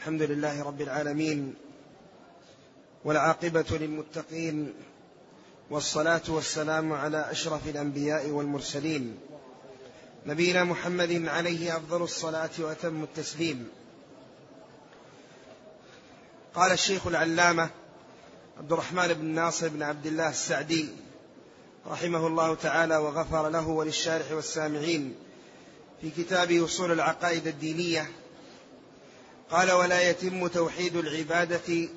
الحمد لله رب العالمين والعاقبة للمتقين والصلاة والسلام على أشرف الأنبياء والمرسلين نبينا محمد عليه أفضل الصلاة وأتم التسليم. قال الشيخ العلامة عبد الرحمن بن ناصر بن عبد الله السعدي رحمه الله تعالى وغفر له وللشارح والسامعين في كتاب أصول العقائد الدينية قال ولا يتم توحيد العبادة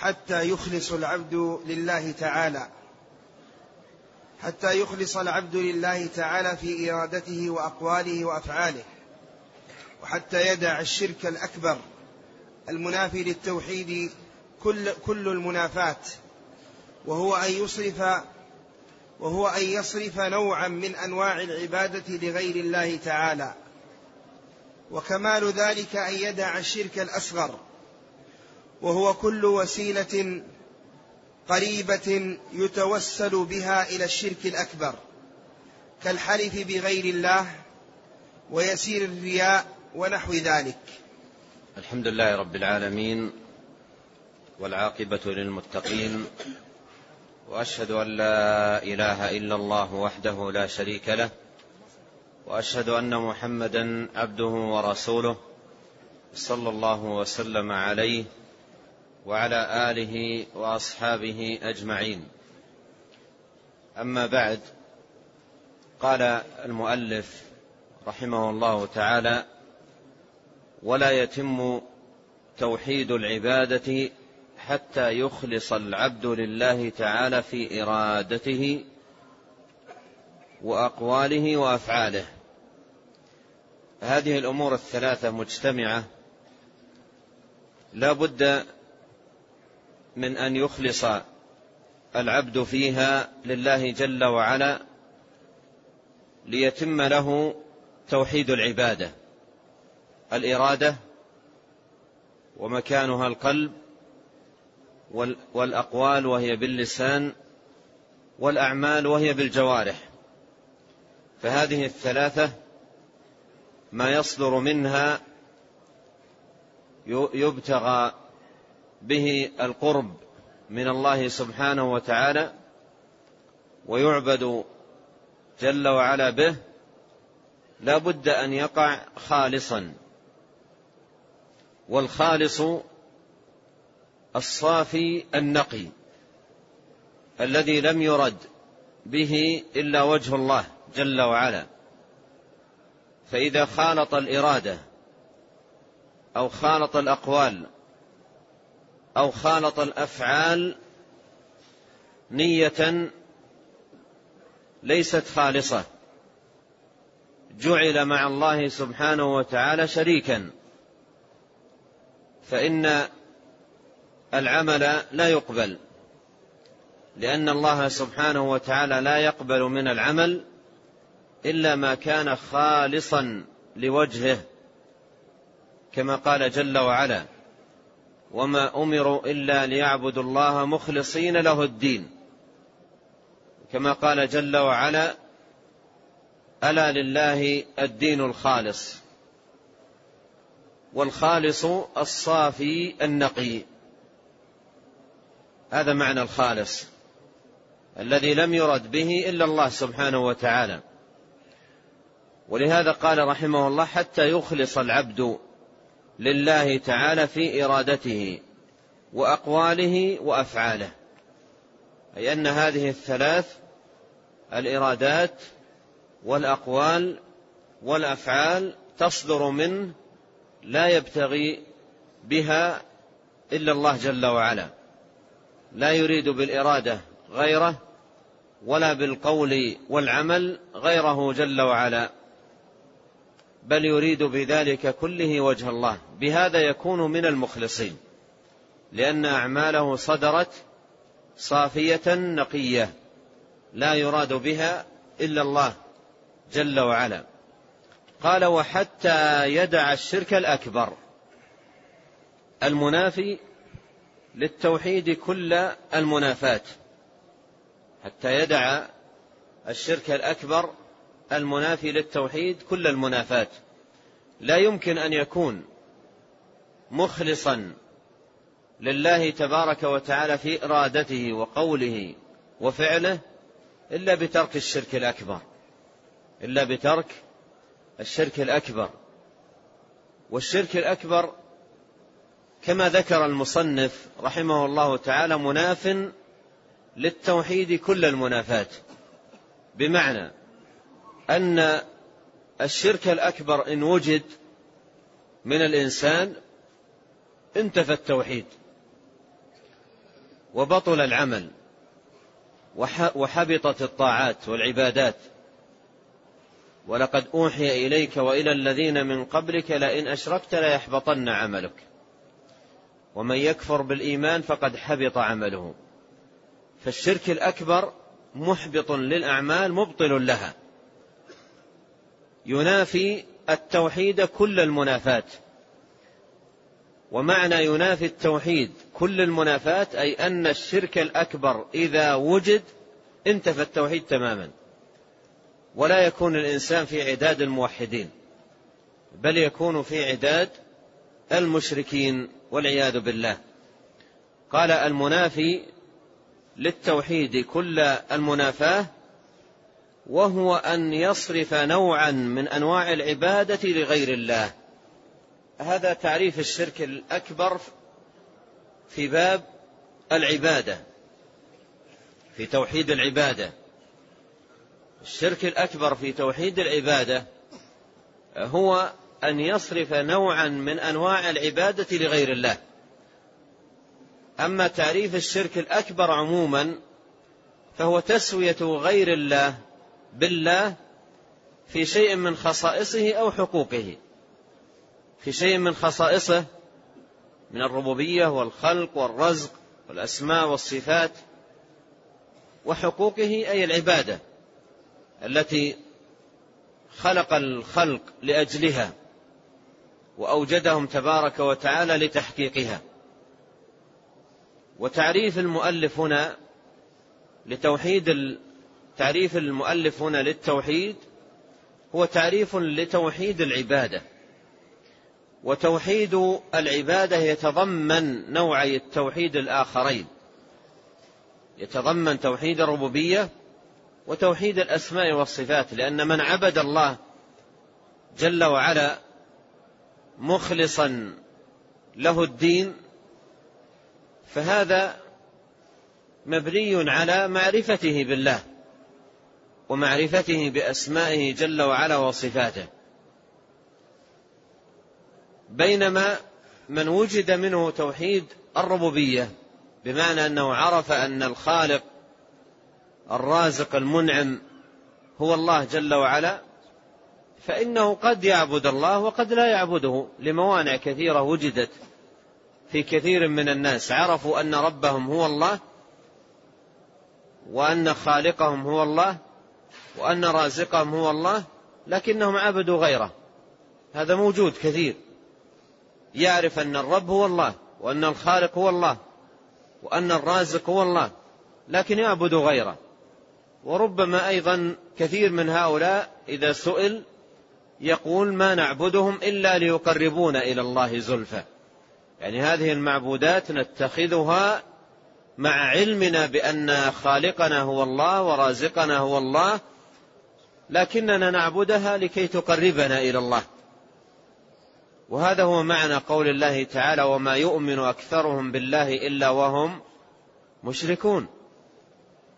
حتى يخلص العبد لله تعالى. حتى يخلص العبد لله تعالى في إرادته وأقواله وأفعاله. وحتى يدع الشرك الأكبر المنافي للتوحيد كل كل المنافاة وهو أن يصرف وهو أن يصرف نوعا من أنواع العبادة لغير الله تعالى. وكمال ذلك أن يدع الشرك الأصغر وهو كل وسيلة قريبة يتوسل بها إلى الشرك الأكبر كالحلف بغير الله ويسير الرياء ونحو ذلك. الحمد لله رب العالمين والعاقبة للمتقين وأشهد أن لا إله إلا الله وحده لا شريك له وأشهد أن محمدا عبده ورسوله صلى الله وسلم عليه وعلى آله وأصحابه أجمعين. أما بعد قال المؤلف رحمه الله تعالى ولا يتم توحيد العبادة حتى يخلص العبد لله تعالى في إرادته وأقواله وأفعاله. هذه الأمور الثلاثة مجتمعة لا بد من أن يخلص العبد فيها لله جل وعلا ليتم له توحيد العبادة الإرادة ومكانها القلب والأقوال وهي باللسان والأعمال وهي بالجوارح. فهذه الثلاثة ما يصدر منها يبتغى به القرب من الله سبحانه وتعالى ويعبد جل وعلا به لا بد أن يقع خالصا. والخالص الصافي النقي الذي لم يرد به إلا وجه الله جل وعلا. فإذا خالط الإرادة أو خالط الأقوال أو خالط الأفعال نية ليست خالصة جعل مع الله سبحانه وتعالى شريكا فإن العمل لا يقبل لأن الله سبحانه وتعالى لا يقبل من العمل إلا ما كان خالصا لوجهه كما قال جل وعلا وما أمروا إلا ليعبدوا الله مخلصين له الدين كما قال جل وعلا ألا لله الدين الخالص والخالص الصافي النقي هذا معنى الخالص الذي لم يرد به إلا الله سبحانه وتعالى. ولهذا قال رحمه الله حتى يخلص العبد لله تعالى في إرادته وأقواله وأفعاله. أي أن هذه الثلاث الإرادات والأقوال والأفعال تصدر منه لا يبتغي بها إلا الله جل وعلا. لا يريد بالإرادة غيره ولا بالقول والعمل غيره جل وعلا. بل يريد بذلك كله وجه الله. بهذا يكون من المخلصين. لأن أعماله صدرت صافية نقية. لا يراد بها إلا الله جل وعلا. قال وحتى يدع الشرك الأكبر. المنافي للتوحيد كل المنافاة حتى يدع الشرك الأكبر المنافي للتوحيد كل المنافاة لا يمكن أن يكون مخلصا لله تبارك وتعالى في إرادته وقوله وفعله إلا بترك الشرك الأكبر إلا بترك الشرك الأكبر. والشرك الأكبر كما ذكر المصنف رحمه الله تعالى مناف للتوحيد كل المنافاه بمعنى أن الشرك الأكبر إن وجد من الإنسان انتفى التوحيد وبطل العمل وحبطت الطاعات والعبادات. ولقد أوحي إليك وإلى الذين من قبلك لئن أشركت ليحبطن عملك. ومن يكفر بالإيمان فقد حبط عمله. فالشرك الأكبر محبط للأعمال مبطل لها. ينافي التوحيد كل المنافاه ومعنى ينافي التوحيد كل المنافاة أي أن الشرك الأكبر إذا وجد انتفى التوحيد تماما. ولا يكون الإنسان في عداد الموحدين بل يكون في عداد المشركين والعياذ بالله. قال المنافي للتوحيد كل المنافاة وهو أن يصرف نوعا من أنواع العبادة لغير الله. هذا تعريف الشرك الأكبر في باب العبادة في توحيد العبادة. الشرك الأكبر في توحيد العبادة هو أن يصرف نوعا من أنواع العبادة لغير الله. أما تعريف الشرك الأكبر عموما فهو تسوية غير الله بالله في شيء من خصائصه أو حقوقه. في شيء من خصائصه من الربوبية والخلق والرزق والأسماء والصفات وحقوقه أي العبادة التي خلق الخلق لأجلها وأوجدهم تبارك وتعالى لتحقيقها. وتعريف المؤلف هنا لتوحيد تعريف المؤلف هنا للتوحيد هو تعريف لتوحيد العبادة. وتوحيد العبادة يتضمن نوعي التوحيد الآخرين. يتضمن توحيد الربوبية وتوحيد الأسماء والصفات لأن من عبد الله جل وعلا مخلصا له الدين فهذا مبني على معرفته بالله. ومعرفته بأسمائه جل وعلا وصفاته. بينما من وجد منه توحيد الربوبية بمعنى أنه عرف أن الخالق الرازق المنعم هو الله جل وعلا فإنه قد يعبد الله وقد لا يعبده. لموانع كثيرة وجدت في كثير من الناس. عرفوا أن ربهم هو الله وأن خالقهم هو الله وأن رازقهم هو الله لكنهم عبدوا غيره. هذا موجود كثير. يعرف أن الرب هو الله وأن الخالق هو الله وأن الرازق هو الله لكن يعبد غيره. وربما أيضا كثير من هؤلاء إذا سئل يقول ما نعبدهم إلا ليقربونا إلى الله زلفى. يعني هذه المعبودات نتخذها مع علمنا بأن خالقنا هو الله ورازقنا هو الله لكننا نعبدها لكي تقربنا إلى الله. وهذا هو معنى قول الله تعالى وما يؤمن أكثرهم بالله إلا وهم مشركون.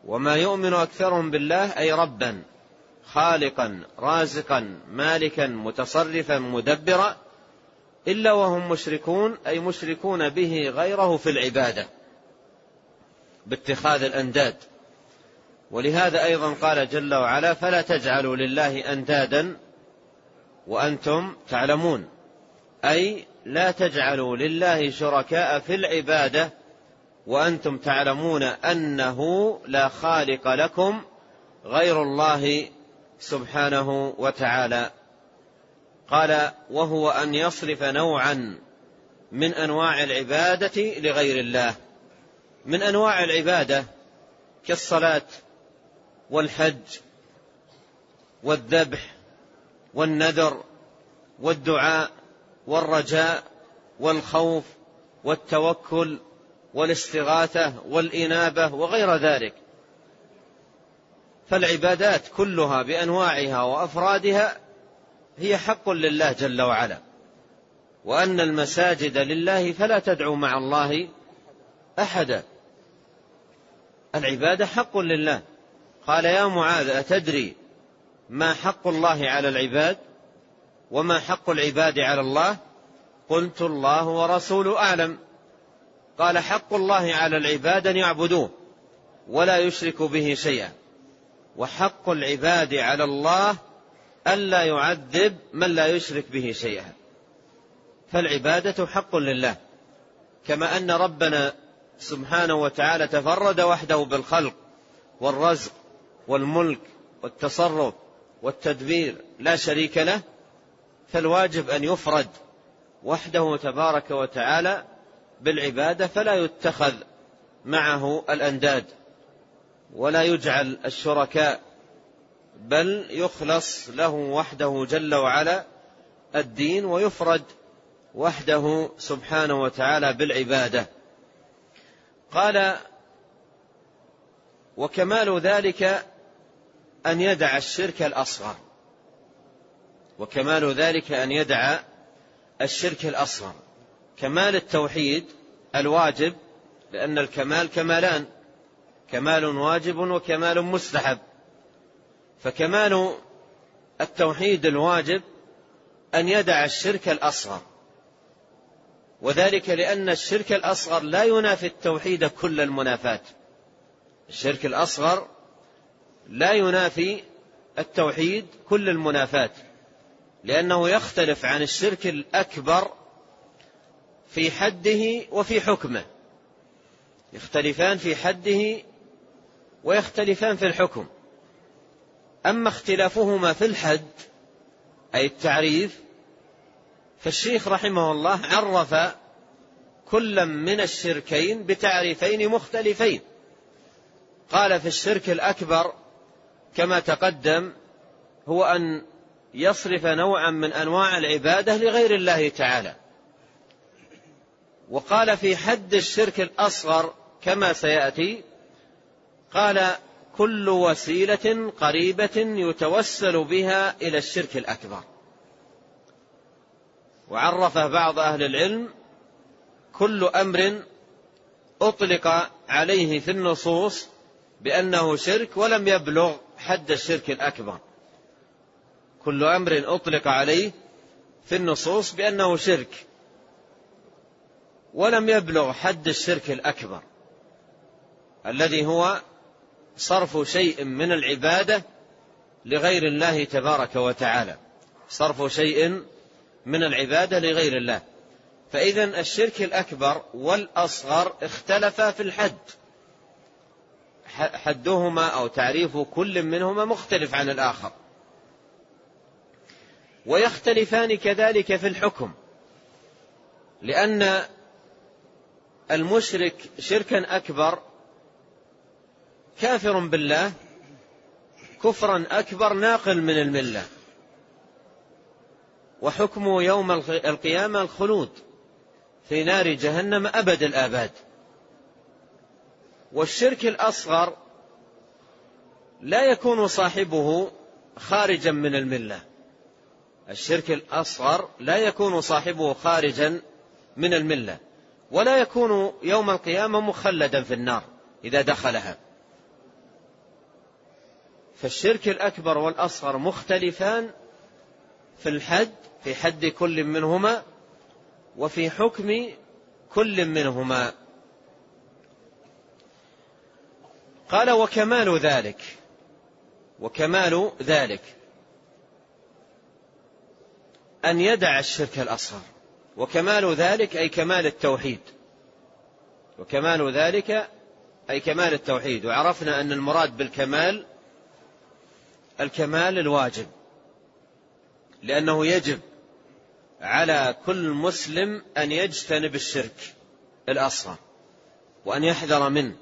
وما يؤمن أكثرهم بالله أي ربا خالقا رازقا مالكا متصرفا مدبرا إلا وهم مشركون أي مشركون به غيره في العبادة باتخاذ الأنداد. ولهذا أيضا قال جل وعلا فلا تجعلوا لله أندادا وأنتم تعلمون. أي لا تجعلوا لله شركاء في العبادة وأنتم تعلمون أنه لا خالق لكم غير الله سبحانه وتعالى. قال وهو أن يصرف نوعا من أنواع العبادة لغير الله. من أنواع العبادة كالصلاة والحج والذبح والنذر والدعاء والرجاء والخوف والتوكل والاستغاثة والإنابة وغير ذلك. فالعبادات كلها بأنواعها وأفرادها هي حق لله جل وعلا. وأن المساجد لله فلا تدعو مع الله أحدا. العبادة حق لله. قال يا معاذ أتدري ما حق الله على العباد وما حق العباد على الله؟ قلت الله ورسوله أعلم. قال حق الله على العباد أن يعبدوه ولا يشركوا به شيئا. وحق العباد على الله ألا يعذب من لا يشرك به شيئا. فالعبادة حق لله كما أن ربنا سبحانه وتعالى تفرد وحده بالخلق والرزق والملك والتصرف والتدبير لا شريك له فالواجب أن يفرد وحده تبارك وتعالى بالعبادة فلا يتخذ معه الأنداد ولا يجعل الشركاء بل يخلص له وحده جل وعلا الدين ويفرد وحده سبحانه وتعالى بالعبادة. قال وكمال ذلك أن يدع الشرك الأصغر. وكمال ذلك أن يدع الشرك الأصغر. كمال التوحيد الواجب لأن الكمال كمالان. كمال واجب وكمال مستحب. فكمال التوحيد الواجب أن يدع الشرك الأصغر. وذلك لأن الشرك الأصغر لا ينافي التوحيد كل المنافاه الشرك الأصغر لا ينافي التوحيد كل المنافاه لأنه يختلف عن الشرك الأكبر في حده وفي حكمه. يختلفان في حده ويختلفان في الحكم. أما اختلافهما في الحد أي التعريف فالشيخ رحمه الله عرف كلا من الشركين بتعريفين مختلفين. قال في الشرك الأكبر كما تقدم هو أن يصرف نوعا من أنواع العبادة لغير الله تعالى. وقال في حد الشرك الأصغر كما سيأتي قال كل وسيلة قريبة يتوسل بها إلى الشرك الأكبر وعرفه بعض أهل العلم كل أمر أطلق عليه في النصوص بأنه شرك ولم يبلغ حد الشرك الأكبر. كل أمر أطلق عليه في النصوص بأنه شرك. ولم يبلغ حد الشرك الأكبر. الذي هو صرف شيء من العبادة لغير الله تبارك وتعالى. صرف شيء من العبادة لغير الله. فإذا الشرك الأكبر والأصغر اختلفا في الحد. حدهما أو تعريف كل منهما مختلف عن الآخر. ويختلفان كذلك في الحكم لأن المشرك شركا أكبر كافر بالله كفرا أكبر ناقل من الملة. وحكمه يوم القيامة الخلود في نار جهنم أبد الآباد. والشرك الأصغر لا يكون صاحبه خارجا من الملة. الشرك الأصغر لا يكون صاحبه خارجا من الملة. ولا يكون يوم القيامة مخلدا في النار إذا دخلها. فالشرك الأكبر والأصغر مختلفان في الحد في حد كل منهما وفي حكم كل منهما. قال وكمال ذلك. وكمال ذلك. أن يدع الشرك الأصغر. وكمال ذلك أي كمال التوحيد. وكمال ذلك أي كمال التوحيد. وعرفنا أن المراد بالكمال الكمال الواجب. لأنه يجب على كل مسلم أن يجتنب الشرك الأصغر. وأن يحذر منه.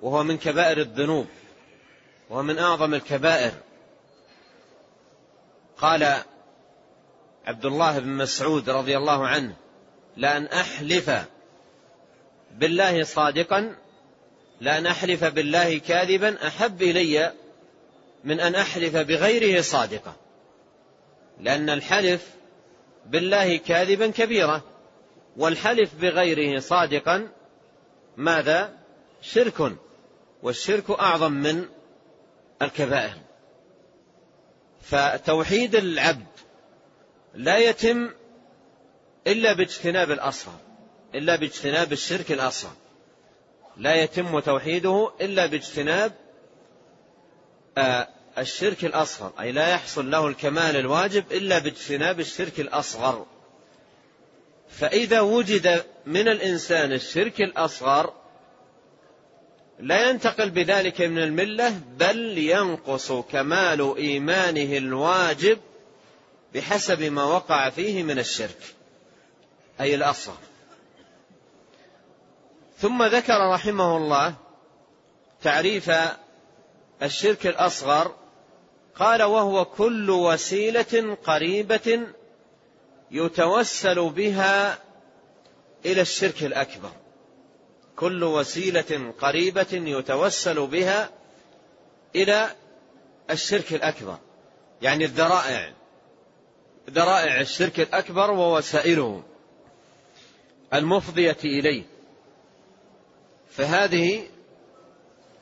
وهو من كبائر الذنوب وهو من أعظم الكبائر. قال عبد الله بن مسعود رضي الله عنه لأن أحلف بالله صادقا لأن أحلف بالله كاذبا أحب إلي من أن أحلف بغيره صادقا لأن الحلف بالله كاذبا كبيرة والحلف بغيره صادقا ماذا؟ شرك. والشرك أعظم من الكبائر. فتوحيد العبد لا يتم إلا باجتناب الأصغر إلا باجتناب الشرك الأصغر. لا يتم توحيده إلا باجتناب آه، الشرك الأصغر. أي لا يحصل له الكمال الواجب إلا باجتناب الشرك الأصغر. فإذا وجد من الإنسان الشرك الأصغر لا ينتقل بذلك من الملة بل ينقص كمال إيمانه الواجب بحسب ما وقع فيه من الشرك أي الأصغر. ثم ذكر رحمه الله تعريف الشرك الأصغر قال وهو كل وسيلة قريبة يتوسل بها إلى الشرك الأكبر كل وسيلة قريبة يتوسل بها إلى الشرك الأكبر. يعني الذرائع. ذرائع الشرك الأكبر ووسائله المفضية إليه. فهذه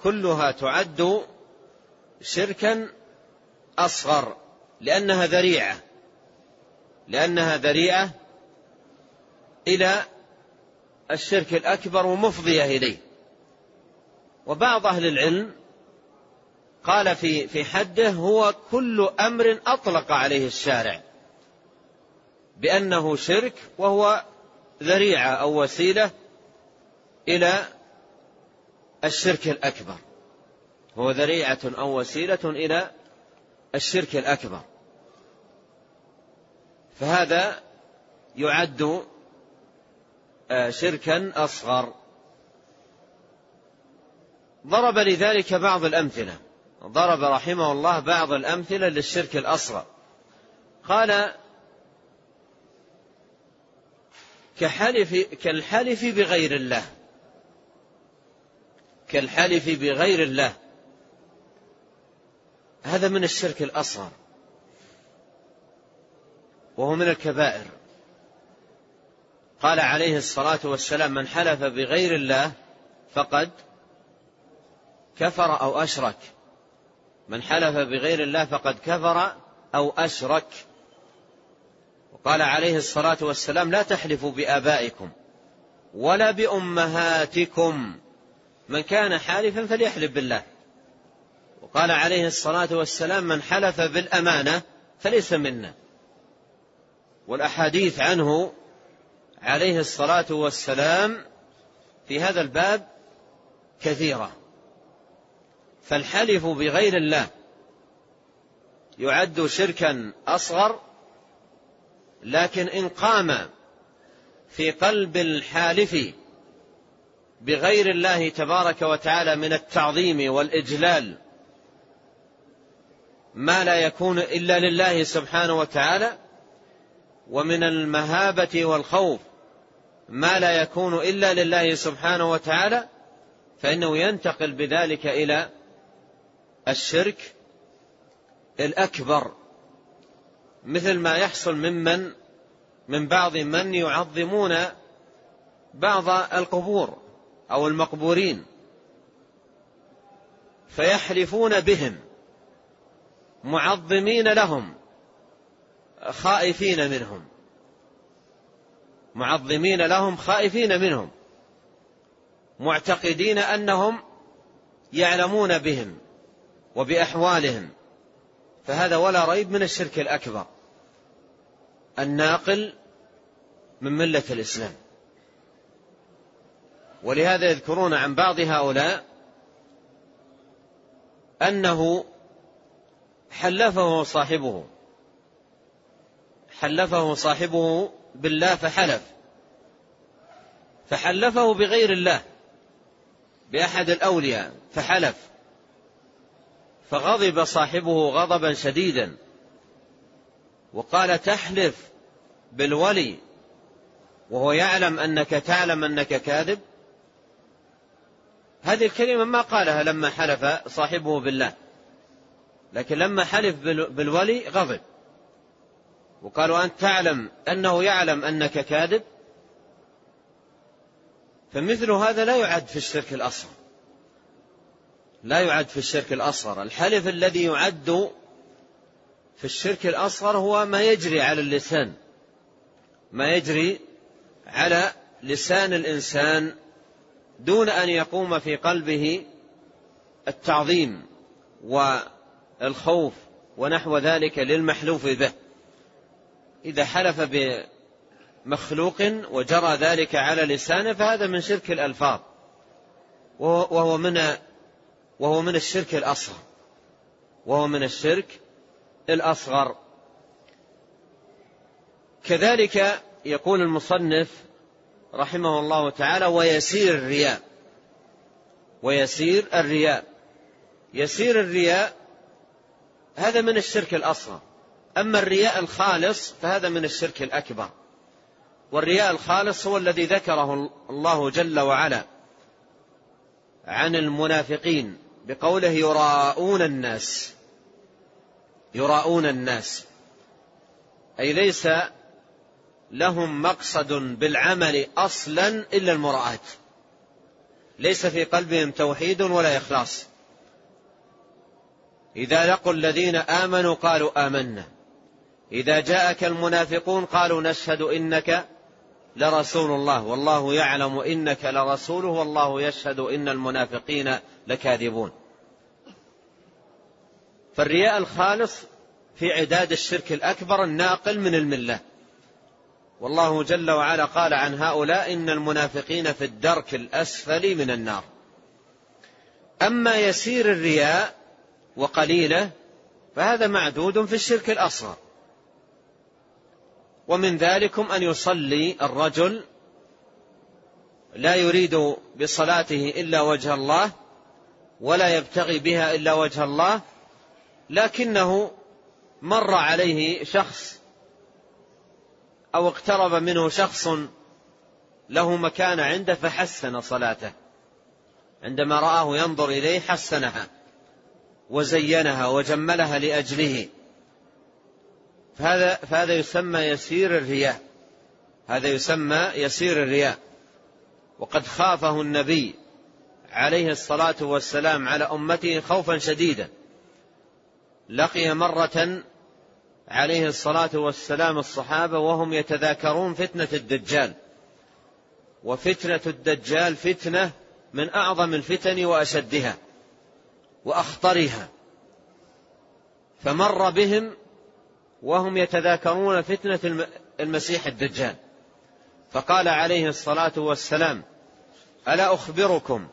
كلها تعد شركا أصغر لأنها ذريعة لأنها ذريعة إلى الشرك الأكبر ومفضية إليه. وبعض أهل العلم قال في في حده هو كل أمر أطلق عليه الشارع. بأنه شرك وهو ذريعة أو وسيلة إلى الشرك الأكبر. هو ذريعة أو وسيلة إلى الشرك الأكبر. فهذا يعد شركا أصغر. ضرب لذلك بعض الأمثلة. ضرب رحمه الله بعض الأمثلة للشرك الأصغر. قال كحلف كالحلف بغير الله. كالحلف بغير الله. هذا من الشرك الأصغر. وهو من الكبائر. قال عليه الصلاة والسلام من حلف بغير الله فقد كفر أو أشرك. من حلف بغير الله فقد كفر أو أشرك. وقال عليه الصلاة والسلام لا تحلفوا بآبائكم ولا بأمهاتكم. من كان حالفا فليحلف بالله. وقال عليه الصلاة والسلام من حلف بالأمانة فليس منا. والأحاديث عنه عليه الصلاة والسلام في هذا الباب كثيرة. فالحلف بغير الله يعد شركا أصغر لكن إن قام في قلب الحالف بغير الله تبارك وتعالى من التعظيم والإجلال ما لا يكون إلا لله سبحانه وتعالى ومن المهابة والخوف ما لا يكون إلا لله سبحانه وتعالى فإنه ينتقل بذلك إلى الشرك الأكبر. مثل ما يحصل ممن من بعض من يعظمون بعض القبور أو المقبورين فيحلفون بهم معظمين لهم خائفين منهم. معظمين لهم خائفين منهم معتقدين أنهم يعلمون بهم وبأحوالهم. فهذا ولا ريب من الشرك الأكبر الناقل من ملة الإسلام. ولهذا يذكرون عن بعض هؤلاء أنه حلفه صاحبه حلفه صاحبه بالله فحلف. فحلفه بغير الله بأحد الأولياء فحلف. فغضب صاحبه غضبا شديدا. وقال تحلف بالولي وهو يعلم أنك تعلم أنك كاذب. هذه الكلمة ما قالها لما حلف صاحبه بالله لكن لما حلف بالولي غضب. وقالوا أنت تعلم أنه يعلم أنك كاذب؟ فمثل هذا لا يعد في الشرك الأصغر. لا يعد في الشرك الأصغر. الحلف الذي يعد في الشرك الأصغر هو ما يجري على اللسان. ما يجري على لسان الإنسان دون أن يقوم في قلبه التعظيم والخوف ونحو ذلك للمحلوف به. إذا حلف بمخلوق وجرى ذلك على لسانه فهذا من شرك الألفاظ. وهو من وهو من الشرك الأصغر. وهو من الشرك الأصغر. كذلك يقول المصنف رحمه الله تعالى ويسير الرياء ويسير الرياء. يسير الرياء هذا من الشرك الأصغر. أما الرياء الخالص فهذا من الشرك الأكبر. والرياء الخالص هو الذي ذكره الله جل وعلا عن المنافقين بقوله يراءون الناس. يراءون الناس. أي ليس لهم مقصد بالعمل أصلا إلا المراءة ليس في قلبهم توحيد ولا إخلاص. إذا لقوا الذين آمنوا قالوا آمنا. إذا جاءك المنافقون قالوا نشهد إنك لرسول الله والله يعلم إنك لرسوله والله يشهد إن المنافقين لكاذبون. فالرياء الخالص في عداد الشرك الأكبر الناقل من الملة. والله جل وعلا قال عن هؤلاء إن المنافقين في الدرك الأسفل من النار. أما يسير الرياء وقليله فهذا معدود في الشرك الأصغر. ومن ذلكم أن يصلي الرجل لا يريد بصلاته إلا وجه الله ولا يبتغي بها إلا وجه الله لكنه مر عليه شخص أو اقترب منه شخص له مكان عنده فحسن صلاته. عندما رآه ينظر إليه حسنها وزينها وجملها لأجله. فهذا فهذا يسمى يسير الرياء. هذا يسمى يسير الرياء. وقد خافه النبي عليه الصلاة والسلام على أمته خوفا شديدا. لقي مرة عليه الصلاة والسلام الصحابة وهم يتذاكرون فتنة الدجال. وفتنة الدجال فتنة من أعظم الفتن وأشدها وأخطرها. فمر بهم وهم يتذاكرون فتنة المسيح الدجال. فقال عليه الصلاة والسلام ألا أخبركم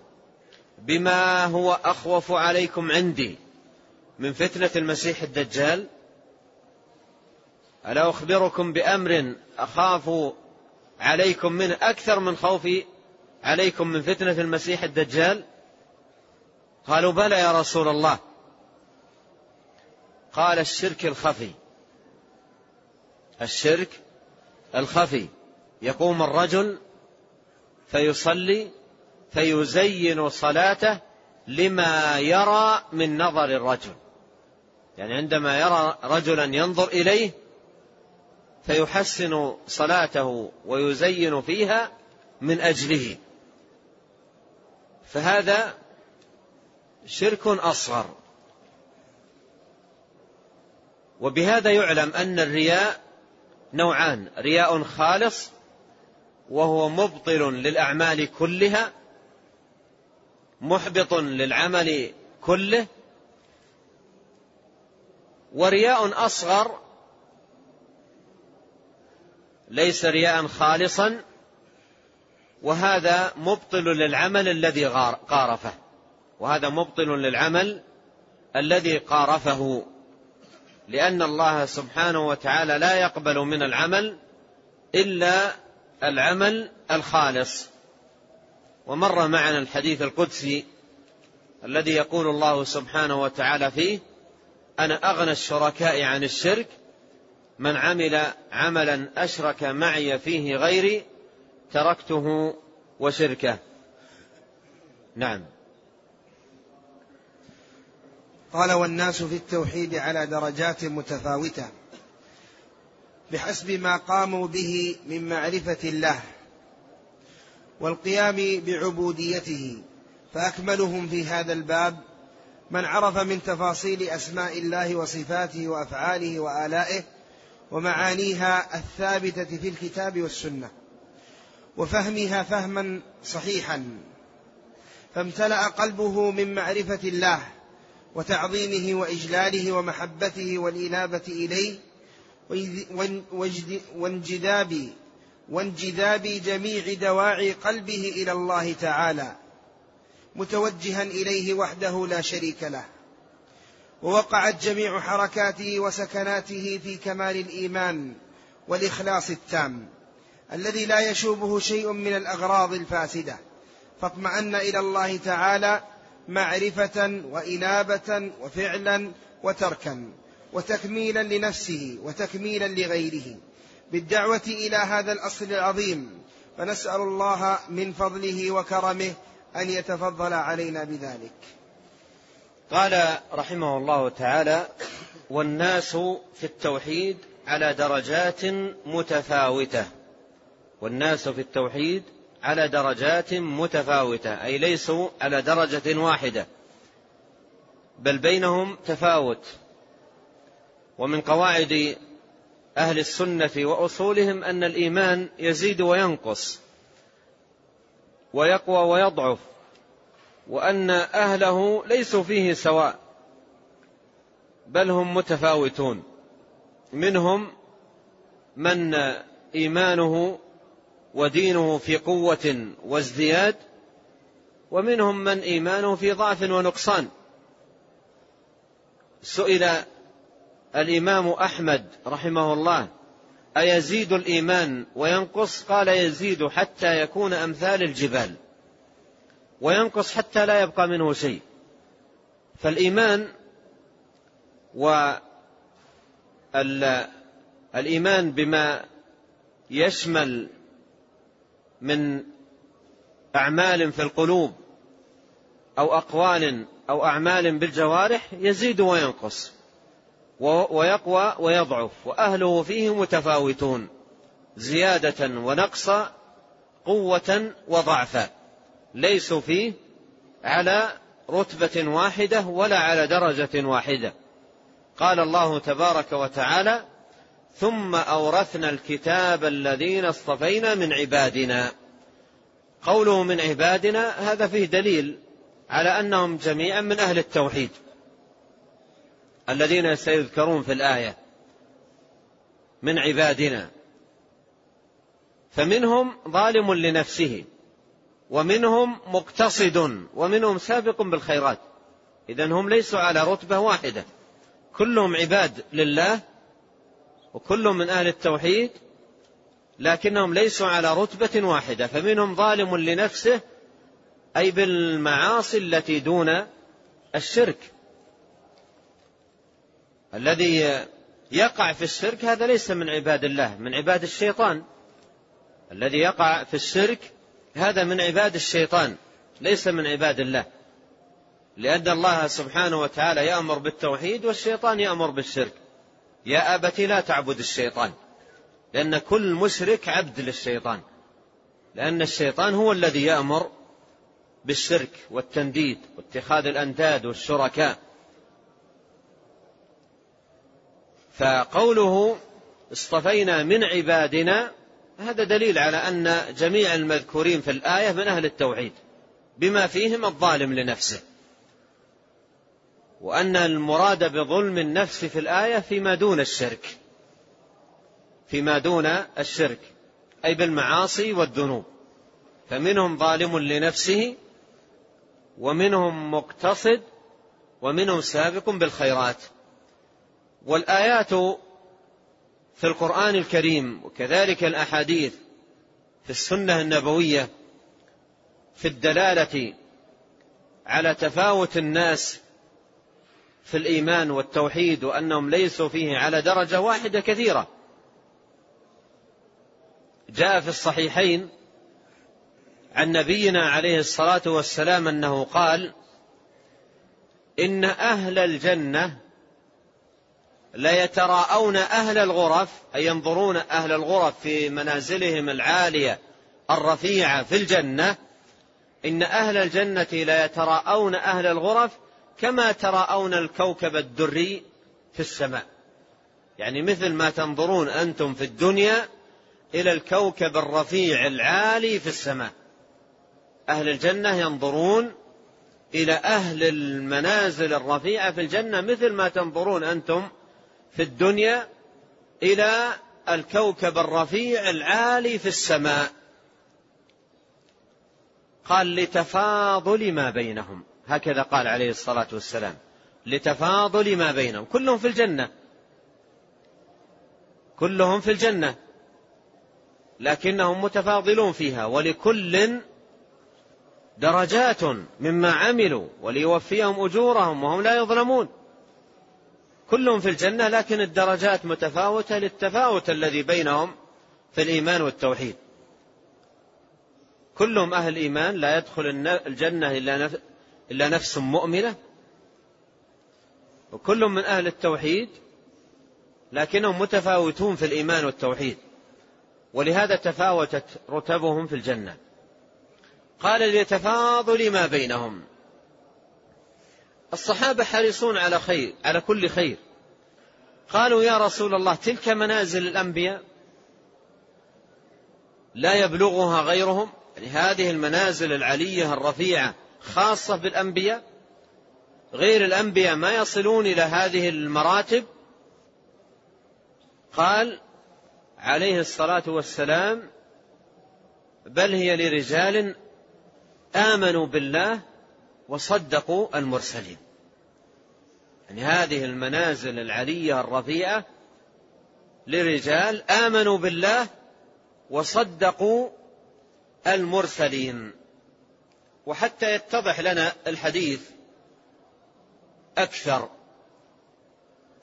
بما هو أخوف عليكم عندي من فتنة المسيح الدجال؟ ألا أخبركم بأمر أخاف عليكم من أكثر من خوفي عليكم من فتنة المسيح الدجال؟ قالوا بلى يا رسول الله. قال الشرك الخفي. الشرك الخفي. يقوم الرجل فيصلي فيزين صلاته لما يرى من نظر الرجل. يعني عندما يرى رجلا ينظر إليه فيحسن صلاته ويزين فيها من أجله. فهذا شرك أصغر. وبهذا يعلم أن الرياء نوعان رياء خالص وهو مبطل للأعمال كلها محبط للعمل كله ورياء أصغر ليس رياء خالصا وهذا مبطل للعمل الذي قارفه وهذا مبطل للعمل الذي قارفه. لأن الله سبحانه وتعالى لا يقبل من العمل إلا العمل الخالص. ومر معنا الحديث القدسي الذي يقول الله سبحانه وتعالى فيه أنا أغنى الشركاء عن الشرك من عمل عملا أشرك معي فيه غيري تركته وشركه. نعم. قال والناس في التوحيد على درجات متفاوتة بحسب ما قاموا به من معرفة الله والقيام بعبوديته فأكملهم في هذا الباب من عرف من تفاصيل أسماء الله وصفاته وأفعاله وآلائه ومعانيها الثابتة في الكتاب والسنة وفهمها فهما صحيحا فامتلأ قلبه من معرفة الله وتعظيمه وإجلاله ومحبته والإنابة إليه وانجذاب وانجذاب جميع دواعي قلبه إلى الله تعالى متوجها إليه وحده لا شريك له. ووقعت جميع حركاته وسكناته في كمال الإيمان والإخلاص التام الذي لا يشوبه شيء من الأغراض الفاسدة فاطمأن إلى الله تعالى معرفة وإنابة وفعلا وتركا وتكميلا لنفسه وتكميلا لغيره. بالدعوة إلى هذا الأصل العظيم فنسأل الله من فضله وكرمه أن يتفضل علينا بذلك. قال رحمه الله تعالى والناس في التوحيد على درجات متفاوتة. والناس في التوحيد على درجات متفاوتة أي ليسوا على درجة واحدة بل بينهم تفاوت. ومن قواعد أهل السنة وأصولهم أن الإيمان يزيد وينقص ويقوى ويضعف وأن أهله ليسوا فيه سواء بل هم متفاوتون. منهم من إيمانه ودينه في قوة وازدياد ومنهم من إيمانه في ضعف ونقصان. سئل الإمام أحمد رحمه الله أيزيد الإيمان وينقص؟ قال يزيد حتى يكون أمثال الجبال وينقص حتى لا يبقى منه شيء. فالإيمان و الإيمان بما يشمل من أعمال في القلوب أو أقوال أو أعمال بالجوارح يزيد وينقص ويقوى ويضعف وأهله فيه متفاوتون زيادة ونقصا قوة وضعفا ليسوا فيه على رتبة واحدة ولا على درجة واحدة قال الله تبارك وتعالى ثم أورثنا الكتاب الذين اصطفينا من عبادنا. قوله من عبادنا هذا فيه دليل على أنهم جميعا من أهل التوحيد. الذين سيذكرون في الآية من عبادنا. فمنهم ظالم لنفسه ومنهم مقتصد ومنهم سابق بالخيرات. اذا هم ليسوا على رتبة واحدة. كلهم عباد لله وكلهم من أهل التوحيد لكنهم ليسوا على رتبة واحدة فمنهم ظالم لنفسه أي بالمعاصي التي دون الشرك. الذي يقع في الشرك هذا ليس من عباد الله من عباد الشيطان. الذي يقع في الشرك هذا من عباد الشيطان ليس من عباد الله. لأن الله سبحانه وتعالى يأمر بالتوحيد والشيطان يأمر بالشرك. يا أبت لا تعبد الشيطان لأن كل مشرك عبد للشيطان لأن الشيطان هو الذي يأمر بالشرك والتنديد واتخاذ الأنداد والشركاء. فقوله اصطفينا من عبادنا هذا دليل على أن جميع المذكورين في الآية من أهل التوحيد بما فيهم الظالم لنفسه. وأن المراد بظلم النفس في الآية فيما دون الشرك. فيما دون الشرك. أي بالمعاصي والذنوب. فمنهم ظالم لنفسه ومنهم مقتصد ومنهم سابق بالخيرات. والآيات في القرآن الكريم وكذلك الأحاديث في السنة النبوية في الدلالة على تفاوت الناس في الإيمان والتوحيد وأنهم ليسوا فيه على درجة واحدة كثيرة. جاء في الصحيحين عن نبينا عليه الصلاة والسلام أنه قال إن أهل الجنة ليتراءون أهل الغرف أي ينظرون أهل الغرف في منازلهم العالية الرفيعة في الجنة إن أهل الجنة ليتراءون أهل الغرف كما تراءون الكوكب الدري في السماء. يعني مثل ما تنظرون أنتم في الدنيا إلى الكوكب الرفيع العالي في السماء. أهل الجنة ينظرون إلى أهل المنازل الرفيعة في الجنة مثل ما تنظرون أنتم في الدنيا إلى الكوكب الرفيع العالي في السماء. قال لتفاضل ما بينهم. هكذا قال عليه الصلاة والسلام لتفاضل ما بينهم. كلهم في الجنة. كلهم في الجنة. لكنهم متفاضلون فيها. ولكل درجات مما عملوا. وليوفيهم أجورهم وهم لا يظلمون. كلهم في الجنة لكن الدرجات متفاوتة للتفاوت الذي بينهم في الإيمان والتوحيد. كلهم أهل إيمان لا يدخل الجنة إلا نفس مؤمنة. وكلهم من أهل التوحيد لكنهم متفاوتون في الإيمان والتوحيد. ولهذا تفاوتت رتبهم في الجنة. قال ليتفاضل ما بينهم. الصحابة حريصون على خير على كل خير. قالوا يا رسول الله تلك منازل الأنبياء لا يبلغها غيرهم؟ يعني هذه المنازل العلية الرفيعة خاصة بالأنبياء. غير الأنبياء ما يصلون إلى هذه المراتب. قال عليه الصلاة والسلام بل هي لرجال آمنوا بالله وصدقوا المرسلين. يعني هذه المنازل العلية الرفيعة لرجال آمنوا بالله وصدقوا المرسلين. وحتى يتضح لنا الحديث أكثر.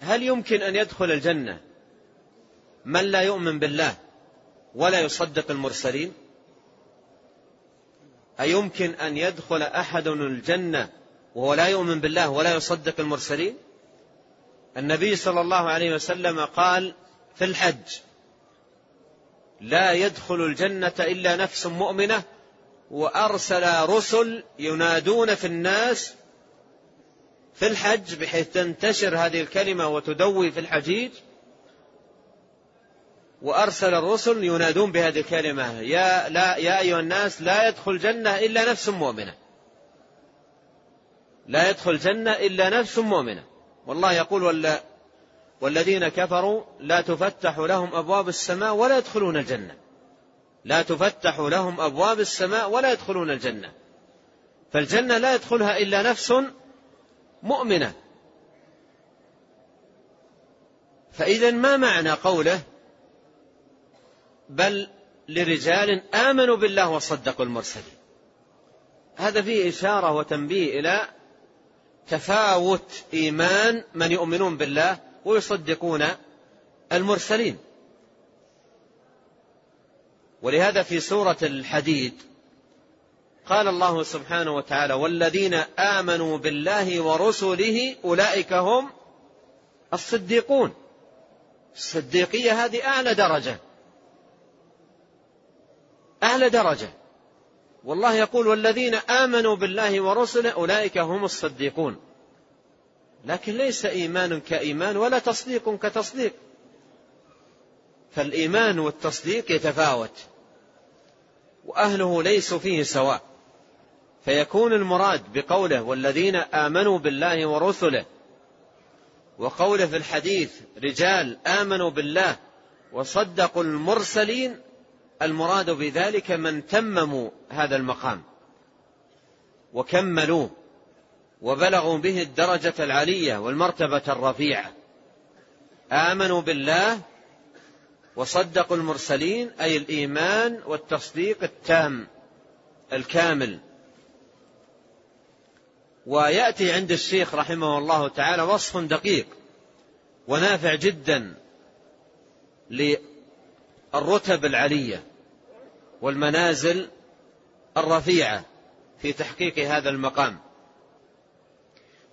هل يمكن أن يدخل الجنة من لا يؤمن بالله ولا يصدق المرسلين؟ أيمكن أن يدخل أحد الجنة وهو لا يؤمن بالله ولا يصدق المرسلين؟ النبي صلى الله عليه وسلم قال في الحج لا يدخل الجنة إلا نفس مؤمنة وأرسل رسل ينادون في الناس في الحج بحيث تنتشر هذه الكلمة وتدوي في الحجيج. وأرسل الرسل ينادون بهذه الكلمة يا, لا يا أيها الناس لا يدخل الجنة إلا نفس مؤمنة. لا يدخل الجنة إلا نفس مؤمنة. والله يقول ولا والذين كفروا لا تفتح لهم أبواب السماء ولا يدخلون الجنة. لا تفتح لهم أبواب السماء ولا يدخلون الجنة. فالجنة لا يدخلها إلا نفس مؤمنة. فإذا ما معنى قوله بل لرجال آمنوا بالله وصدقوا المرسلين؟ هذا فيه إشارة وتنبيه إلى تفاوت إيمان من يؤمنون بالله ويصدقون المرسلين. ولهذا في سورة الحديد قال الله سبحانه وتعالى والذين آمنوا بالله ورسله أولئك هم الصديقون. الصديقية هذه أعلى درجة. أعلى درجة. والله يقول والذين آمنوا بالله ورسله أولئك هم الصديقون. لكن ليس إيمان كإيمان ولا تصديق كتصديق. فالإيمان والتصديق يتفاوت وأهله ليسوا فيه سواء. فيكون المراد بقوله والذين آمنوا بالله ورسله وقوله في الحديث رجال آمنوا بالله وصدقوا المرسلين المراد بذلك من تمموا هذا المقام وكملوه وبلغوا به الدرجة العلية والمرتبة الرفيعة. آمنوا بالله وصدقوا المرسلين أي الإيمان والتصديق التام الكامل. ويأتي عند الشيخ رحمه الله تعالى وصف دقيق ونافع جدا للرتب العلية والمنازل الرفيعة في تحقيق هذا المقام.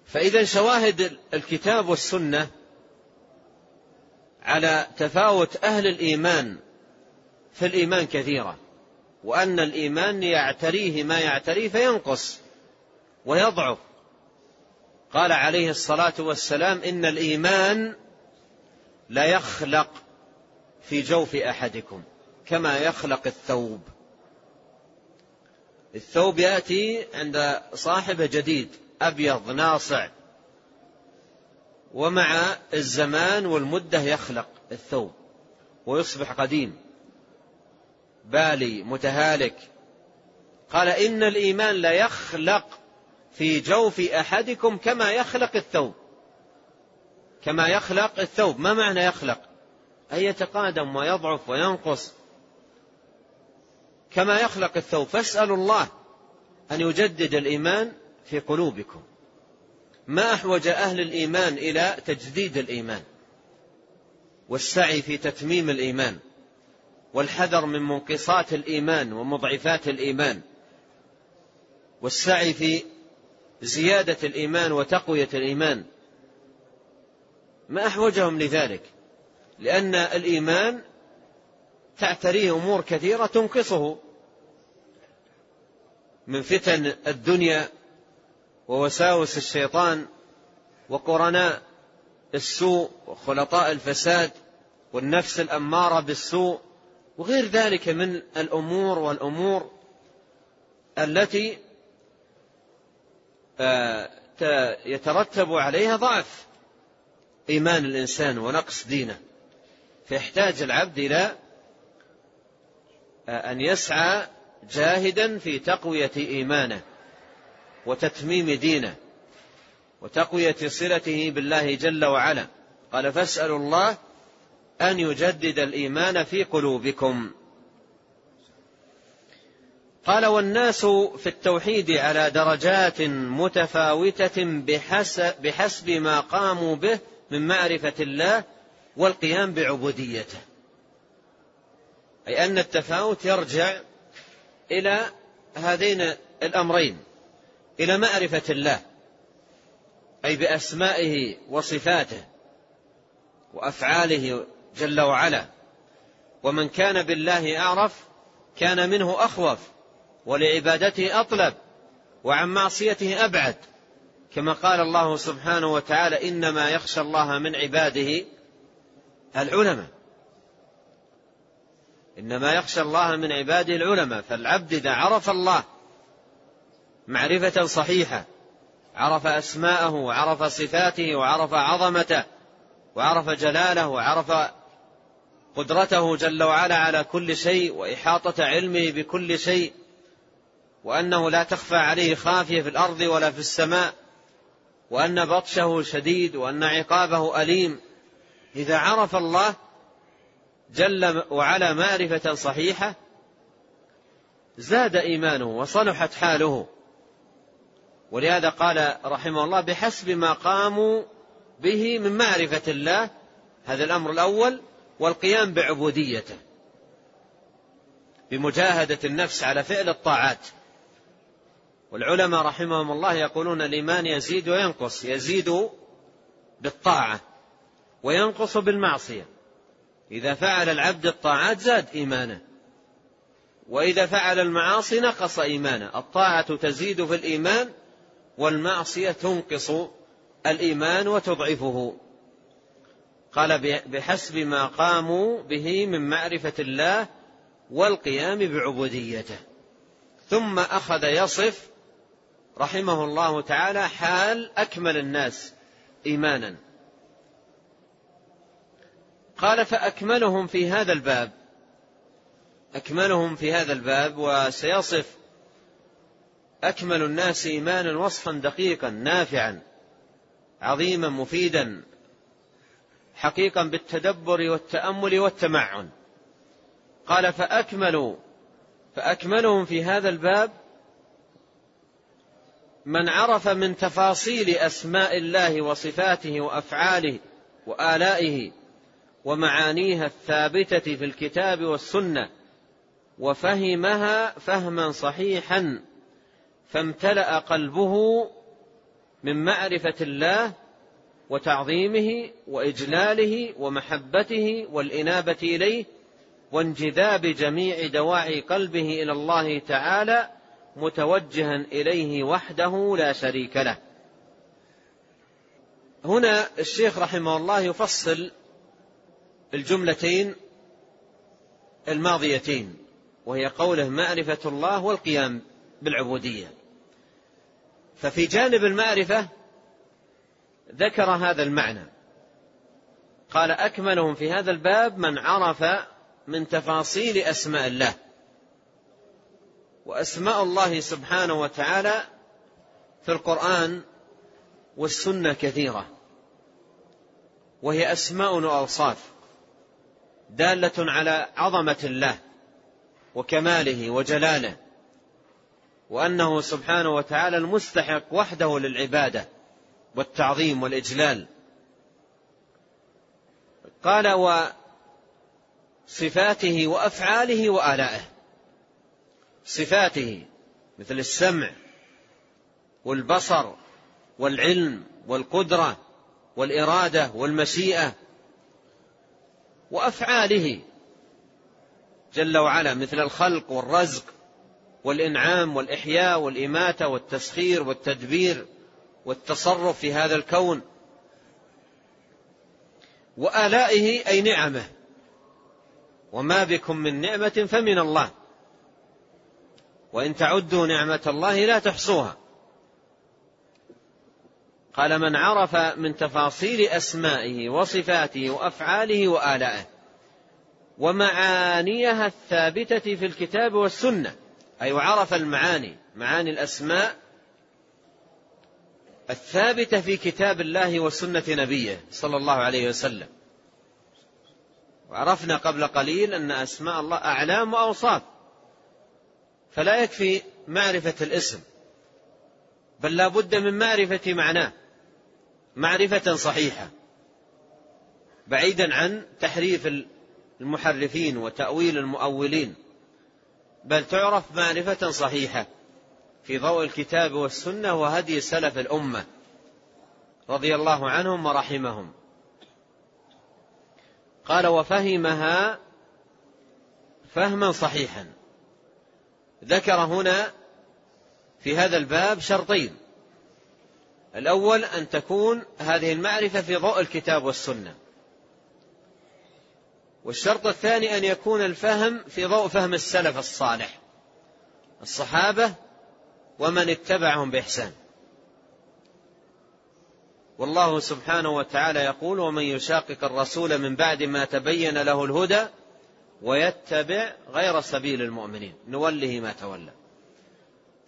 فإذا شواهد الكتاب والسنة على تفاوت أهل الإيمان في الإيمان كثيرة وأن الإيمان يعتريه ما يعتريه فينقص ويضعف. قال عليه الصلاة والسلام إن الإيمان لا يخلق في جوف أحدكم كما يخلق الثوب. الثوب يأتي عند صاحبه جديد أبيض ناصع ومع الزمان والمدة يخلق الثوب ويصبح قديم. بالي متهالك. قال إن الإيمان لا يخلق في جوف أحدكم كما يخلق الثوب. كما يخلق الثوب. ما معنى يخلق؟ أن يتقادم ويضعف وينقص. كما يخلق الثوب. فاسألوا الله أن يجدد الإيمان في قلوبكم. ما أحوج أهل الإيمان إلى تجديد الإيمان والسعي في تتميم الإيمان والحذر من منقصات الإيمان ومضعفات الإيمان والسعي في زيادة الإيمان وتقوية الإيمان. ما أحوجهم لذلك؟ لأن الإيمان تعتريه أمور كثيرة تنقصه من فتن الدنيا ووساوس الشيطان وقرناء السوء وخلطاء الفساد والنفس الأمارة بالسوء وغير ذلك من الأمور والأمور التي آه، يترتب عليها ضعف إيمان الإنسان ونقص دينه. فيحتاج العبد إلى آه، أن يسعى جاهدا في تقوية إيمانه. وتتميم دينه وتقوية صلته بالله جل وعلا. قال فاسألوا الله أن يجدد الإيمان في قلوبكم. قال والناس في التوحيد على درجات متفاوتة بحسب, بحسب ما قاموا به من معرفة الله والقيام بعبوديته. أي أن التفاوت يرجع إلى هذين الأمرين. إلى معرفة الله أي بأسمائه وصفاته وأفعاله جل وعلا. ومن كان بالله أعرف كان منه أخوف ولعبادته أطلب وعن معصيته أبعد. كما قال الله سبحانه وتعالى إنما يخشى الله من عباده العلماء. إنما يخشى الله من عباده العلماء فالعبد إذا عرف الله معرفة صحيحة. عرف أسماءه وعرف صفاته وعرف عظمته وعرف جلاله وعرف قدرته جل وعلا على كل شيء وإحاطة علمه بكل شيء وأنه لا تخفى عليه خافية في الأرض ولا في السماء وأن بطشه شديد وأن عقابه أليم. إذا عرف الله جل وعلا معرفة صحيحة زاد إيمانه وصلحت حاله. ولهذا قال رحمه الله بحسب ما قاموا به من معرفة الله هذا الأمر الأول والقيام بعبوديته بمجاهدة النفس على فعل الطاعات. والعلماء رحمهم الله يقولون الإيمان يزيد وينقص يزيد بالطاعة وينقص بالمعصية. إذا فعل العبد الطاعات زاد إيمانه وإذا فعل المعاصي نقص إيمانه. الطاعة تزيد في الإيمان والمعصية تنقص الإيمان وتضعفه. قال بحسب ما قاموا به من معرفة الله والقيام بعبوديته. ثم أخذ يصف رحمه الله تعالى حال أكمل الناس إيمانا. قال فأكملهم في هذا الباب. أكملهم في هذا الباب وسيصف أكمل الناس إيمانا وصفا دقيقا نافعا عظيما مفيدا حقيقا بالتدبر والتأمل والتمعن. قال فأكملوا فأكملهم في هذا الباب من عرف من تفاصيل أسماء الله وصفاته وأفعاله وآلائه ومعانيها الثابتة في الكتاب والسنة وفهمها فهما صحيحا. فامتلأ قلبه من معرفة الله وتعظيمه وإجلاله ومحبته والإنابة إليه وانجذاب جميع دواعي قلبه إلى الله تعالى متوجها إليه وحده لا شريك له. هنا الشيخ رحمه الله يفصل الجملتين الماضيتين وهي قوله معرفة الله والقيام بالعبودية. ففي جانب المعرفة ذكر هذا المعنى. قال أكملهم في هذا الباب من عرف من تفاصيل أسماء الله. وأسماء الله سبحانه وتعالى في القرآن والسنة كثيرة. وهي أسماء وأوصاف دالة على عظمة الله وكماله وجلاله. وأنه سبحانه وتعالى المستحق وحده للعبادة والتعظيم والإجلال. قال وصفاته وأفعاله وآلائه. صفاته مثل السمع والبصر والعلم والقدرة والإرادة والمشيئة وأفعاله جل وعلا مثل الخلق والرزق والإنعام والإحياء والإماتة والتسخير والتدبير والتصرف في هذا الكون وآلائه أي نعمه. وما بكم من نعمة فمن الله. وإن تعدوا نعمة الله لا تحصوها. قال من عرف من تفاصيل أسمائه وصفاته وأفعاله وآلائه ومعانيها الثابتة في الكتاب والسنة أي وعرف المعاني معاني الأسماء الثابتة في كتاب الله وسنة نبيه صلى الله عليه وسلم. وعرفنا قبل قليل أن أسماء الله أعلام وأوصاف. فلا يكفي معرفة الاسم بل لا بد من معرفة معناه معرفة صحيحة. بعيدا عن تحريف المحرفين وتأويل المؤولين. بل تعرف معرفة صحيحة في ضوء الكتاب والسنة وهدي سلف الأمة رضي الله عنهم ورحمهم. قال وفهمها فهما صحيحا. ذكر هنا في هذا الباب شرطين. الأول أن تكون هذه المعرفة في ضوء الكتاب والسنة. والشرط الثاني أن يكون الفهم في ضوء فهم السلف الصالح الصحابة ومن اتبعهم بإحسان. والله سبحانه وتعالى يقول ومن يشاقق الرسول من بعد ما تبين له الهدى ويتبع غير سبيل المؤمنين نوله ما تولى.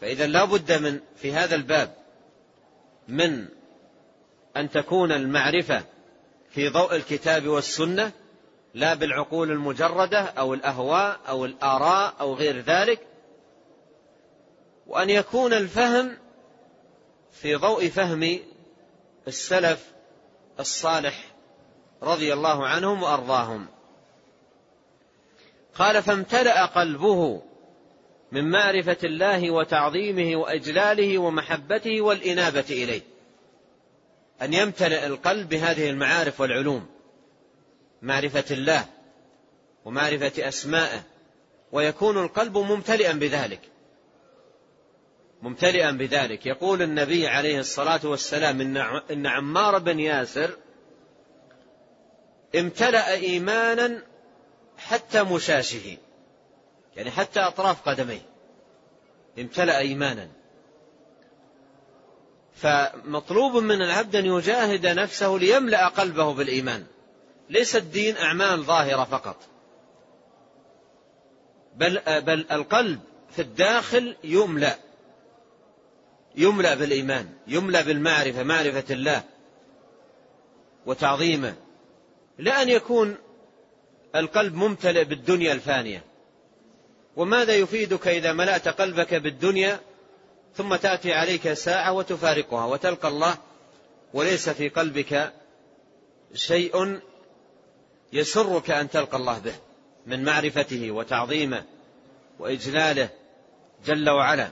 فإذا لا بد من في هذا الباب من أن تكون المعرفة في ضوء الكتاب والسنة لا بالعقول المجردة أو الأهواء أو الآراء أو غير ذلك وأن يكون الفهم في ضوء فهم السلف الصالح رضي الله عنهم وأرضاهم. قال فامتلأ قلبه من معرفة الله وتعظيمه وإجلاله ومحبته والإنابة إليه. أن يمتلئ القلب بهذه المعارف والعلوم. معرفة الله ومعرفة أسمائه ويكون القلب ممتلئا بذلك. ممتلئا بذلك. يقول النبي عليه الصلاة والسلام إن عمار بن ياسر امتلأ إيمانا حتى مشاشه يعني حتى أطراف قدميه. امتلأ إيمانا. فمطلوب من العبد أن يجاهد نفسه ليملأ قلبه بالإيمان. ليس الدين أعمال ظاهرة فقط. بل, بل القلب في الداخل يملأ. يملأ بالإيمان يملأ بالمعرفة معرفة الله وتعظيمه. لا أن يكون القلب ممتلئ بالدنيا الفانية. وماذا يفيدك إذا ملأت قلبك بالدنيا؟ ثم تأتي عليك ساعة وتفارقها وتلقى الله وليس في قلبك شيء يسرك أن تلقى الله به من معرفته وتعظيمه وإجلاله جل وعلا.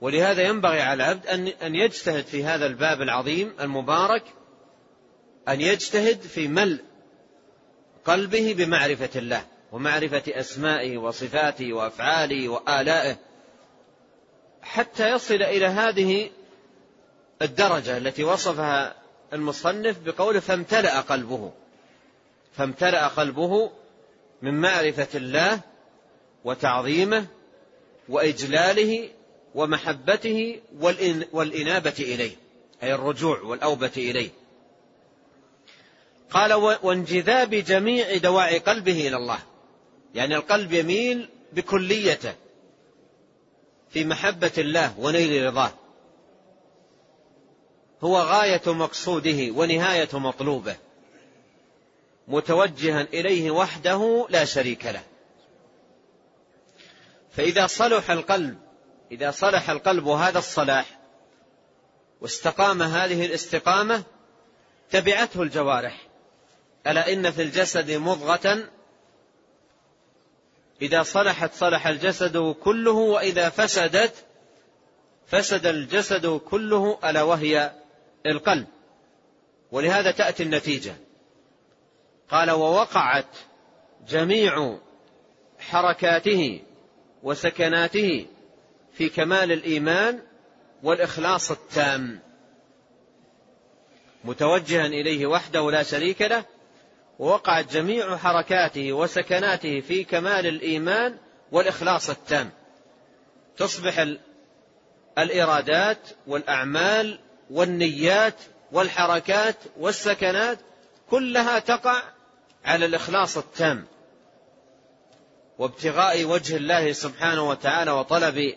ولهذا ينبغي على العبد أن يجتهد في هذا الباب العظيم المبارك أن يجتهد في ملء قلبه بمعرفة الله ومعرفة أسمائه وصفاته وأفعاله وآلائه حتى يصل إلى هذه الدرجة التي وصفها المصنف بقوله فامتلأ قلبه. فامتلأ قلبه من معرفة الله وتعظيمه وإجلاله ومحبته والإنابة إليه. أي الرجوع والأوبة إليه. قال وانجذاب جميع دواعي قلبه إلى الله. يعني القلب يميل بكليته في محبة الله ونيل رضاه. هو غاية مقصوده ونهاية مطلوبه. متوجها إليه وحده لا شريك له. فإذا صلح القلب إذا صلح القلب هذا الصلاح واستقام هذه الاستقامة تبعته الجوارح. ألا إن في الجسد مضغة؟ إذا صلحت صلح الجسد كله وإذا فسدت فسد الجسد كله ألا وهي القلب. ولهذا تأتي النتيجة. قال ووقعت جميع حركاته وسكناته في كمال الإيمان والإخلاص التام. متوجها إليه وحده لا شريك له. ووقعت جميع حركاته وسكناته في كمال الإيمان والإخلاص التام. تصبح الإرادات والأعمال والنيات والحركات والسكنات كلها تقع على الإخلاص التام وابتغاء وجه الله سبحانه وتعالى وطلب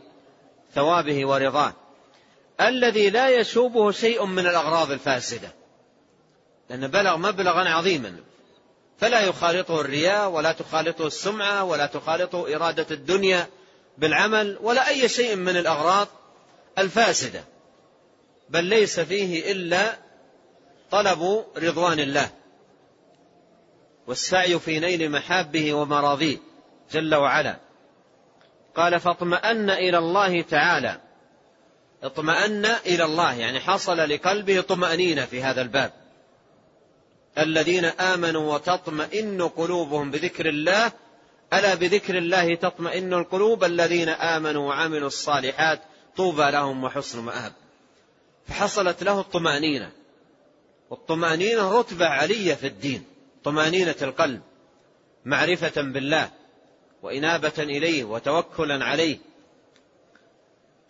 ثوابه ورضاه. الذي لا يشوبه شيء من الأغراض الفاسدة. لأن بلغ مبلغا عظيما. فلا يخالطه الرياء ولا تخالطه السمعة ولا تخالطه إرادة الدنيا بالعمل ولا أي شيء من الأغراض الفاسدة. بل ليس فيه إلا طلب رضوان الله والسعي في نيل محابه ومراضيه جل وعلا. قال فاطمأن إلى الله تعالى. اطمأن إلى الله يعني حصل لقلبه طمأنينة في هذا الباب. الذين آمنوا وتطمئن قلوبهم بذكر الله ألا بذكر الله تطمئن القلوب؟ الذين آمنوا وعملوا الصالحات طوبى لهم وحسن مآب. فحصلت له الطمأنينة. والطمأنينة رتبة علية في الدين. طمأنينة القلب. معرفة بالله. وإنابة إليه. وتوكلا عليه.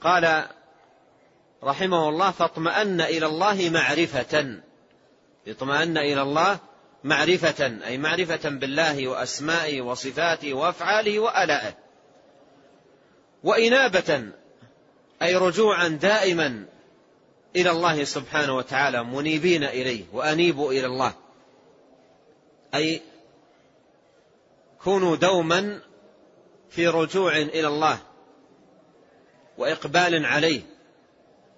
قال رحمه الله فاطمأن إلى الله معرفة. اطمأن إلى الله معرفة. أي معرفة بالله وأسمائه وصفاته وأفعاله وآلائه وإنابة. أي رجوعا دائما إلى الله سبحانه وتعالى منيبين إليه وأنيبوا إلى الله. أي كونوا دوما في رجوع إلى الله وإقبال عليه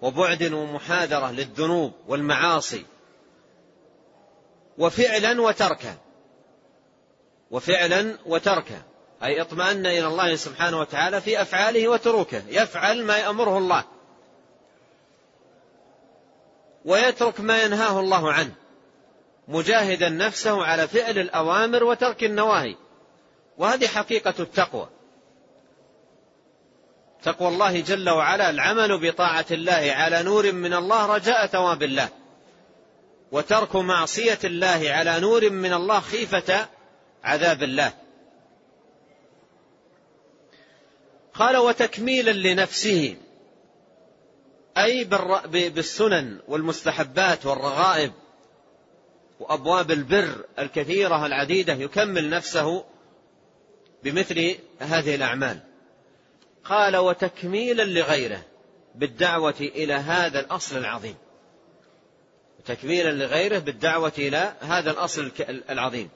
وبعد ومحاذرة للذنوب والمعاصي وفعلا وتركا. وفعلا وتركا. أي اطمأن إلى الله سبحانه وتعالى في أفعاله وتروكه يفعل ما يأمره الله. ويترك ما ينهاه الله عنه مجاهدا نفسه على فعل الأوامر وترك النواهي. وهذه حقيقة التقوى. تقوى الله جل وعلا العمل بطاعة الله على نور من الله رجاء ثواب الله. وترك معصية الله على نور من الله خيفة عذاب الله. قال وتكميلا لنفسه أي بالسنن والمستحبات والرغائب وأبواب البر الكثيرة العديدة يكمل نفسه بمثل هذه الأعمال. قال وتكميلا لغيره بالدعوة إلى هذا الأصل العظيم. تكميلا لغيره بالدعوة إلى هذا الأصل العظيم.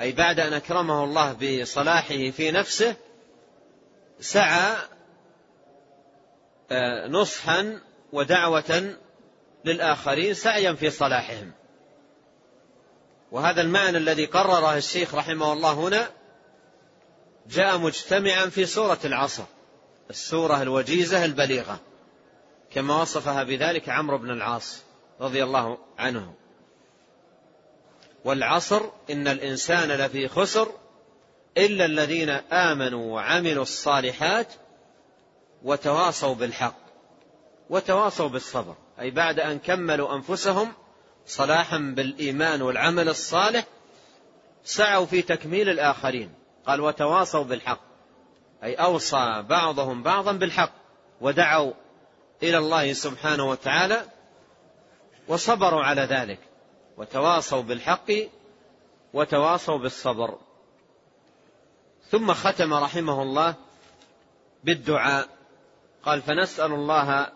أي بعد أن أكرمه الله بصلاحه في نفسه سعى نصحا ودعوة للآخرين سعيا في صلاحهم. وهذا المعنى الذي قرره الشيخ رحمه الله هنا جاء مجتمعا في سورة العصر السورة الوجيزة البليغة كما وصفها بذلك عمرو بن العاص رضي الله عنه. والعصر إن الإنسان لفي خسر إلا الذين آمنوا وعملوا الصالحات وتواصوا بالحق وتواصوا بالصبر أي بعد أن كملوا أنفسهم صلاحا بالإيمان والعمل الصالح سعوا في تكميل الآخرين. قال وتواصوا بالحق أي أوصى بعضهم بعضا بالحق ودعوا إلى الله سبحانه وتعالى وصبروا على ذلك. وتواصوا بالحق وتواصوا بالصبر. ثم ختم رحمه الله بالدعاء. قال فنسأل الله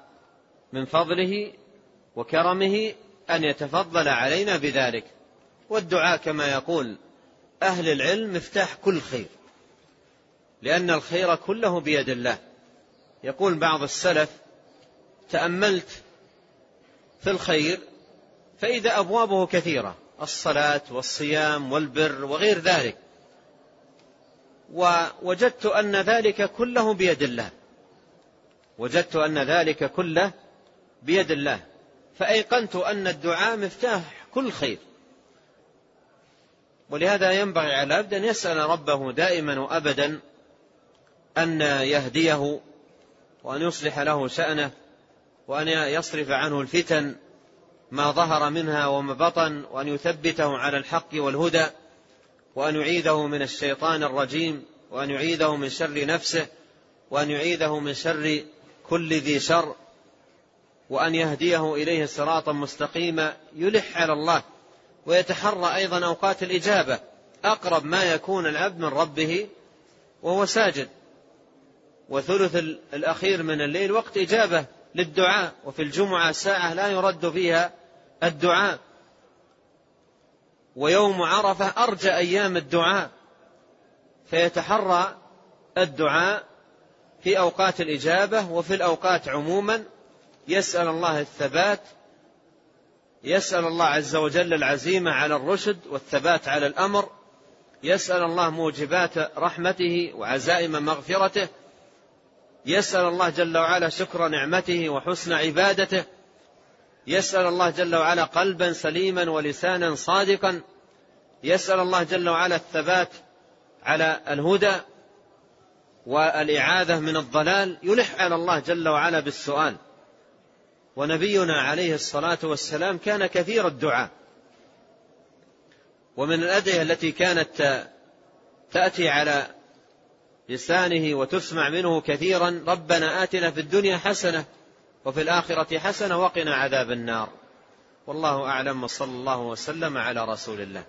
من فضله وكرمه أن يتفضل علينا بذلك. والدعاء كما يقول أهل العلم مفتاح كل خير لأن الخير كله بيد الله. يقول بعض السلف تأملت في الخير فإذا أبوابه كثيرة الصلاة والصيام والبر وغير ذلك ووجدت أن ذلك كله بيد الله. وجدت أن ذلك كله بيد الله فأيقنت أن الدعاء مفتاح كل خير. ولهذا ينبغي على العبد أن يسأل ربه دائما وأبدا أن يهديه وأن يصلح له شأنه وأن يصرف عنه الفتن ما ظهر منها وما بطن وأن يثبته على الحق والهدى وأن يعيذه من الشيطان الرجيم وأن يعيذه من شر نفسه وأن يعيذه من شر كل ذي شر وأن يهديه إليه صراطا مستقيما يلح على الله ويتحرى أيضا أوقات الإجابة. أقرب ما يكون العبد من ربه وهو ساجد. وثلث الأخير من الليل وقت إجابة للدعاء وفي الجمعة ساعة لا يرد فيها الدعاء. ويوم عرفة أرجى أيام الدعاء فيتحرى الدعاء في أوقات الإجابة وفي الأوقات عموما. يسأل الله الثبات يسأل الله عز وجل العزيمة على الرشد والثبات على الأمر يسأل الله موجبات رحمته وعزائم مغفرته يسأل الله جل وعلا شكر نعمته وحسن عبادته يسأل الله جل وعلا قلبا سليما ولسانا صادقا يسأل الله جل وعلا الثبات على الهدى والإعاذة من الضلال يلح على الله جل وعلا بالسؤال. ونبينا عليه الصلاة والسلام كان كثير الدعاء. ومن الأدعية التي كانت تأتي على لسانه وتسمع منه كثيرا ربنا آتنا في الدنيا حسنة وفي الآخرة حسنة وقنا عذاب النار. والله أعلم وصلى الله وسلم على رسول الله.